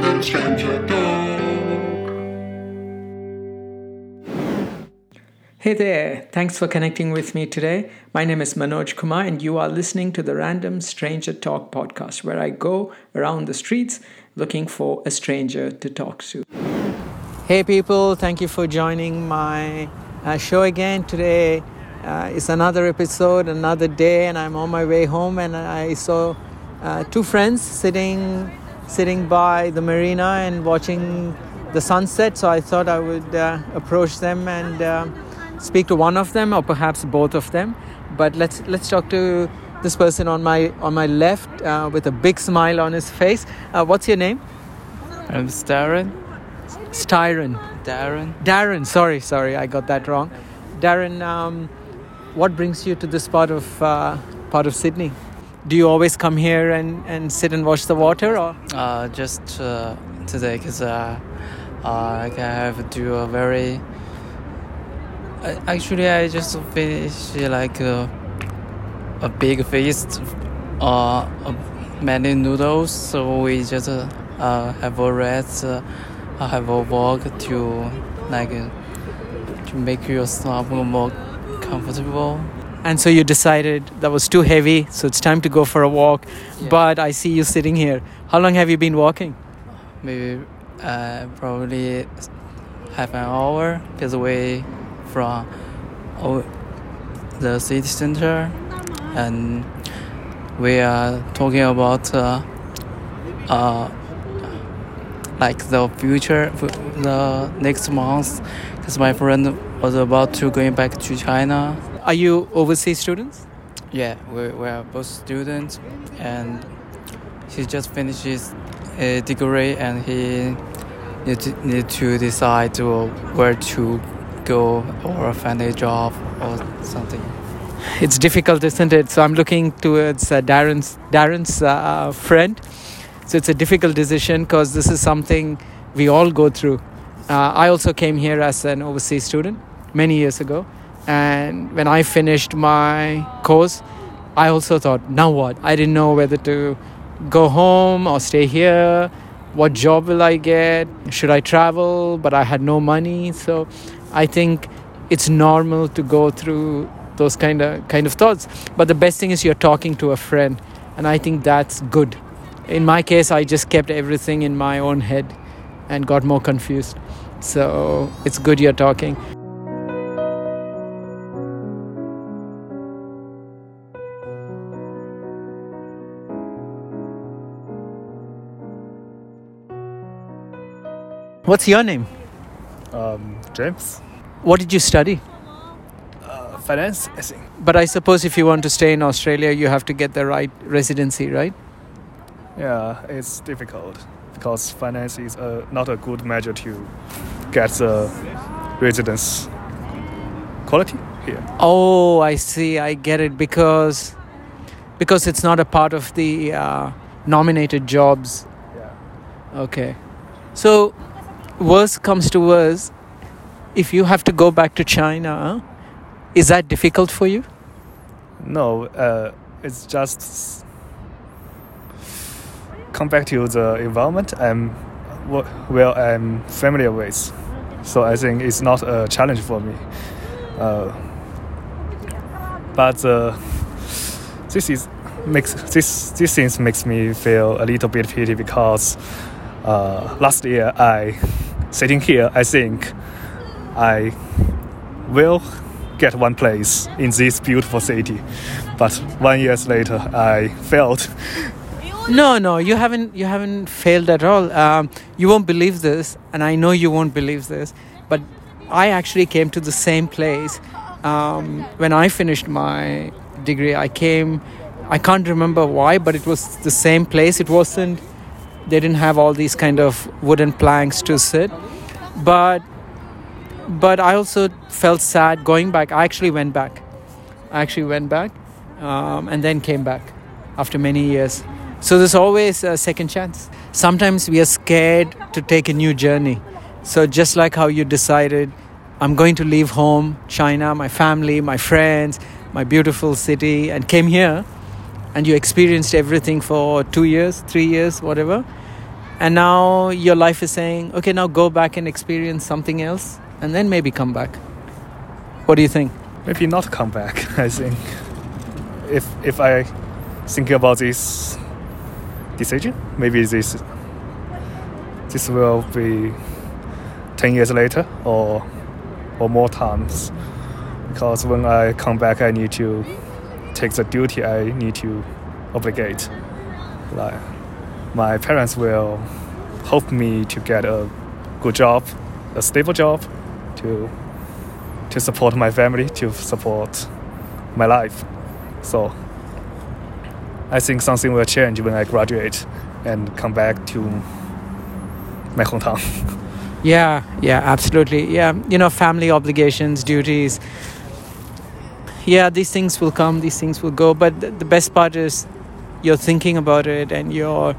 Talk. Hey there, thanks for connecting with me today. My name is Manoj Kumar, and you are listening to the Random Stranger Talk podcast, where I go around the streets looking for a stranger to talk to. Hey, people, thank you for joining my uh, show again. Today uh, is another episode, another day, and I'm on my way home, and I saw uh, two friends sitting sitting by the marina and watching the sunset. So I thought I would uh, approach them and uh, speak to one of them, or perhaps both of them. But let's let's talk to this person on my on my left uh, with a big smile on his face. Uh, what's your name? I'm Darin. Styron. Darin. Darin. Sorry, sorry, I got that wrong. Darin, um, what brings you to this part of uh, part of Sydney? Do you always come here and, and sit and watch the water, or? Uh, just uh, today, cause uh, uh, I have to do a very. Uh, actually, I just finished like a, a big feast, uh, many noodles. So we just uh, uh, have a rest, uh, have a walk to like uh, to make yourself more comfortable. And so you decided that was too heavy, so it's time to go for a walk. Yeah. But I see you sitting here. How long have you been walking? Maybe uh, probably half an hour this way from the city center, and we are talking about uh, uh, like the future, the next month, because my friend was about to going back to China. Are you overseas students? Yeah, we, we are both students, and he just finishes his uh, degree, and he need to, need to decide to where to go or find a job or something. It's difficult, isn't it? So I'm looking towards uh, Darin's Darin's uh, friend. So it's a difficult decision because this is something we all go through. Uh, I also came here as an overseas student many years ago, and when I finished my course, I also thought, now what? I didn't know whether to go home or stay here. What job will I get? Should I travel? But I had no money, so I think it's normal to go through those kind of kind of thoughts. But the best thing is you're talking to a friend, and I think that's good. In my case, I just kept everything in my own head and got more confused. So it's good you're talking. What's your name? Um, James. What did you study? Uh, finance, I think. But I suppose if you want to stay in Australia, you have to get the right residency, right? Yeah, it's difficult because finance is uh, not a good measure to get the residence quality here. Oh, I see. I get it because because it's not a part of the uh, nominated jobs. Yeah. Okay. So, worse comes to worse, if you have to go back to China, is that difficult for you? No, uh, it's just come back to the environment I'm where I'm familiar with. So I think it's not a challenge for me. Uh, but uh, this is makes this this things makes me feel a little bit pity because uh, last year I sitting here I think I will get one place in this beautiful city, but one years later I failed. No, no, you haven't. You haven't failed at all. Um, you won't believe this, and I know you won't believe this, but I actually came to the same place um, when I finished my degree. I came. I can't remember why, but it was the same place. It wasn't. They didn't have all these kind of wooden planks to sit, but but I also felt sad going back. I actually went back. I actually went back, um, and then came back after many years. So there's always a second chance. Sometimes we are scared to take a new journey. So just like how you decided, I'm going to leave home, China, my family, my friends, my beautiful city, and came here, and you experienced everything for two years, three years, whatever. And now your life is saying okay now go back and experience something else and then maybe come back. What do you think? Maybe not come back i think. If if i think about this decision maybe this this will be 10 years later or or more times. Because when i come back i need to take the duty i need to obligate. Like my parents will help me to get a good job a stable job to to support my family to support my life so i think something will change when i graduate and come back to my hometown Yeah, yeah, absolutely. Yeah, you know, family obligations, duties. Yeah, these things will come, these things will go. But the, the best part is you're thinking about it and you're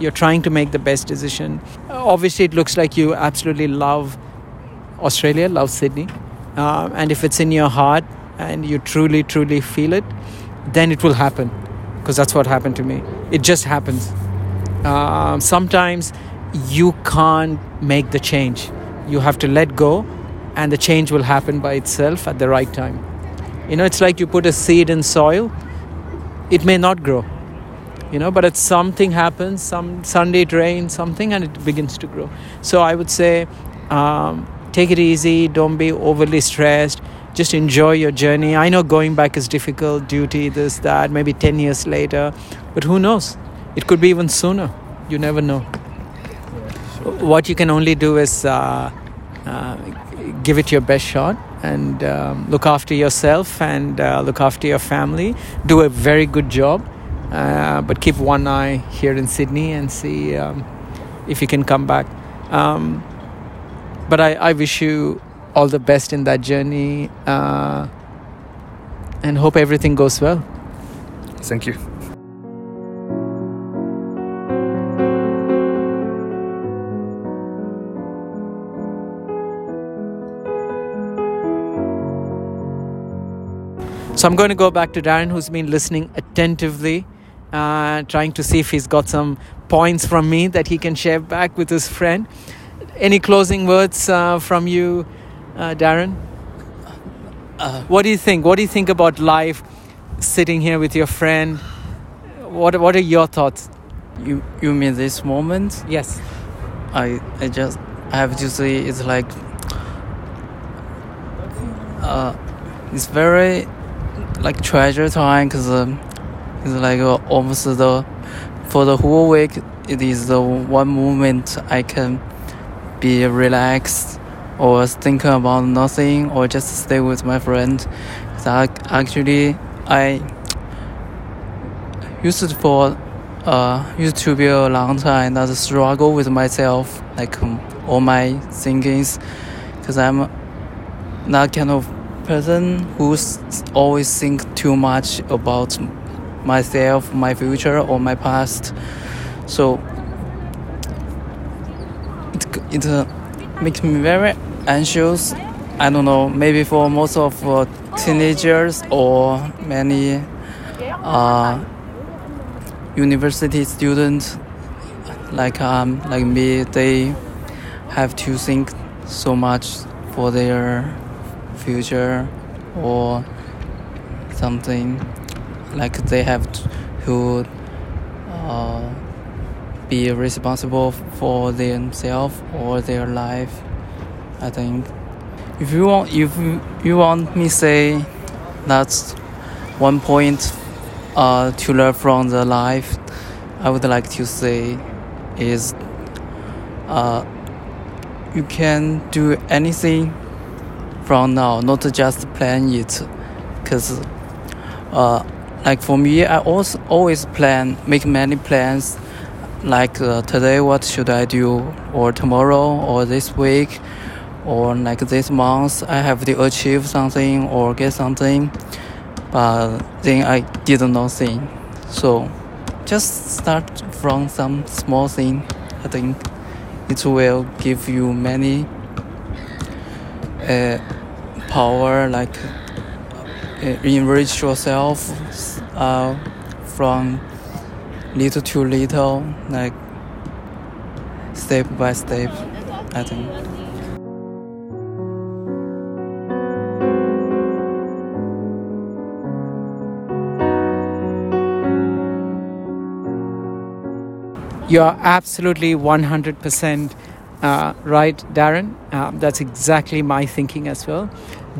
you're trying to make the best decision. Obviously, it looks like you absolutely love Australia, love Sydney, uh, and if it's in your heart and you truly, truly feel it, then it will happen. Because that's what happened to me. It just happens. Um, sometimes you can't make the change. You have to let go, and the change will happen by itself at the right time. You know, it's like you put a seed in soil, it may not grow. You know, but if something happens, some Sunday it rains, something, and it begins to grow. So I would say, um, take it easy. Don't be overly stressed. Just enjoy your journey. I know going back is difficult, duty, this, that, maybe 10 years later, but who knows? It could be even sooner. You never know what you can only do is uh, uh, give it your best shot and um, look after yourself and uh, look after your family. Do a very good job, uh, but keep one eye here in Sydney and see um, if you can come back. Um, but I, I, wish you all the best in that journey uh, and hope everything goes well. Thank you. So I'm going to go back to Darin, who's been listening attentively, uh, trying to see if he's got some points from me that he can share back with his friend. Any closing words uh, from you, uh, Darin? Uh, what do you think? What do you think about life, sitting here with your friend? What What are your thoughts? You You mean this moment? Yes. I I just I have to say it's like uh, it's very like treasure time because um, it's like uh, almost the for the whole week it is the one moment I can be relaxed or think about nothing or just stay with my friend. That actually I used for uh used to be a long time that struggle with myself like um, all my thinkings because I'm that kind of person who's always think too much about myself, my future, or my past. So it it uh, makes me very anxious. I don't know, maybe for most of uh, teenagers or many uh, university students like um like me, they have to think so much for their future or something like they have to uh, be responsible for themselves or their life i think if you want if you want me say that's one point uh, to learn from the life i would like to say is uh, you can do anything from now, not just plan it. Cause, uh, like for me, I also always plan, make many plans. Like uh, today, what should I do, or tomorrow, or this week, or like this month, I have to achieve something or get something. But then I did nothing. So, just start from some small thing. I think it will give you many. Uh, power like enrich yourself uh, from little to little like step by step. I think. You are absolutely 100% uh, right, Darin. Um, that's exactly my thinking as well.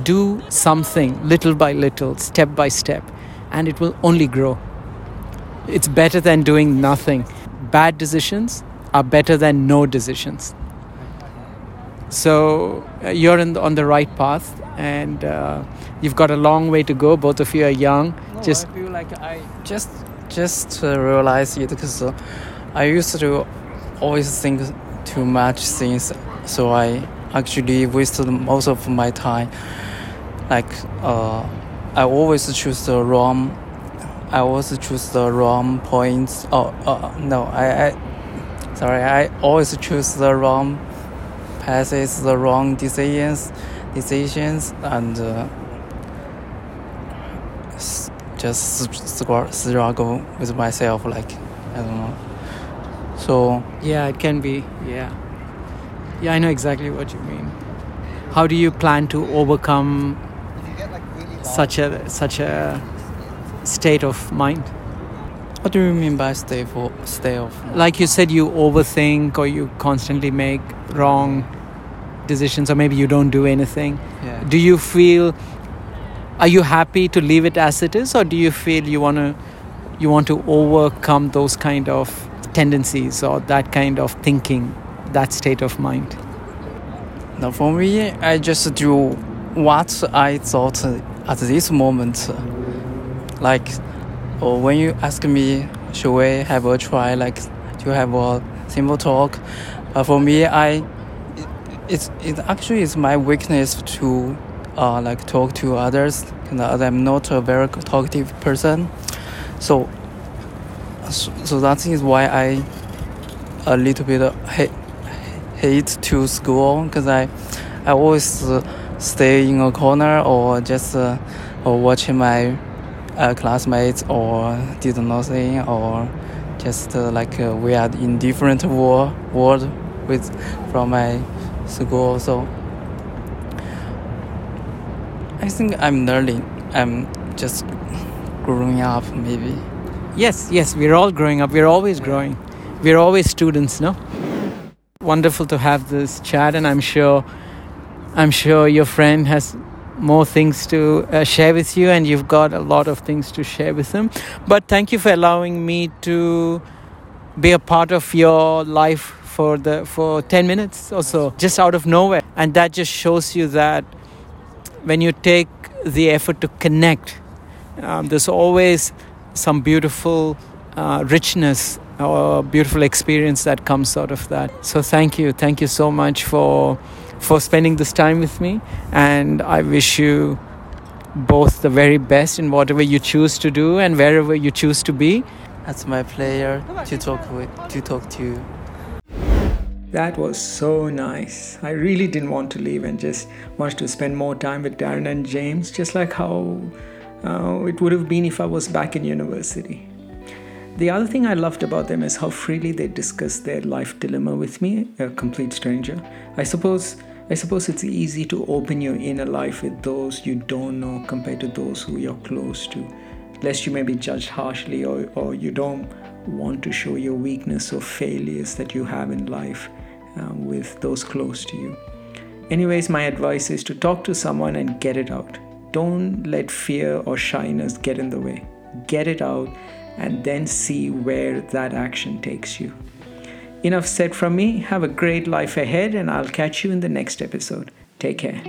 Do something little by little, step by step, and it will only grow. It's better than doing nothing. Bad decisions are better than no decisions. So uh, you're in the, on the right path, and uh, you've got a long way to go. Both of you are young. No, just I feel like I just just uh, realize it because uh, I used to always think too much things, so I actually wasted most of my time. Like uh, I always choose the wrong. I always choose the wrong points. Oh, uh, no, I, I, sorry, I always choose the wrong passes, the wrong decisions, decisions, and uh, just struggle with myself. Like I don't know. So Yeah, it can be. Yeah. Yeah, I know exactly what you mean. How do you plan to overcome such a such a state of mind? what do you mean by stay for stay off? Like you said you overthink or you constantly make wrong decisions or maybe you don't do anything. yeah. Do you feel are you happy to leave it as it is or do you feel you want to you want to overcome those kind of tendencies or that kind of thinking, that state of mind? Now for me, I just do what I thought at this moment. Like, or when you ask me, should we have a try? Like, to have a simple talk. Uh, for me, I it's it actually is my weakness to uh, like talk to others. And I'm not a very talkative person, so so, so that is why I a little bit hate hate to school because I I always uh, stay in a corner or just uh, or watching my uh, classmates or did nothing or just uh, like uh, we are in different world world with from my school so I think I'm learning I'm just growing up maybe Yes, yes, we're all growing up. We're always growing. We're always students, no? Wonderful to have this chat, and I'm sure, I'm sure your friend has more things to uh, share with you, and you've got a lot of things to share with him. But thank you for allowing me to be a part of your life for the for 10 minutes or so just out of nowhere and that just shows you that when you take the effort to connect um, there's always some beautiful uh, richness or beautiful experience that comes out of that. So thank you, thank you so much for for spending this time with me, and I wish you both the very best in whatever you choose to do and wherever you choose to be. that's my player to talk with to talk to you. That was so nice. I really didn't want to leave and just wanted to spend more time with Darin and James, just like how uh, it would have been if I was back in university. The other thing I loved about them is how freely they discussed their life dilemma with me, a complete stranger. I suppose I suppose it's easy to open your inner life with those you don't know compared to those who you're close to, lest you may be judged harshly or, or you don't want to show your weakness or failures that you have in life uh, with those close to you. Anyways, my advice is to talk to someone and get it out. Don't let fear or shyness get in the way. Get it out and then see where that action takes you. Enough said from me. Have a great life ahead, and I'll catch you in the next episode. Take care.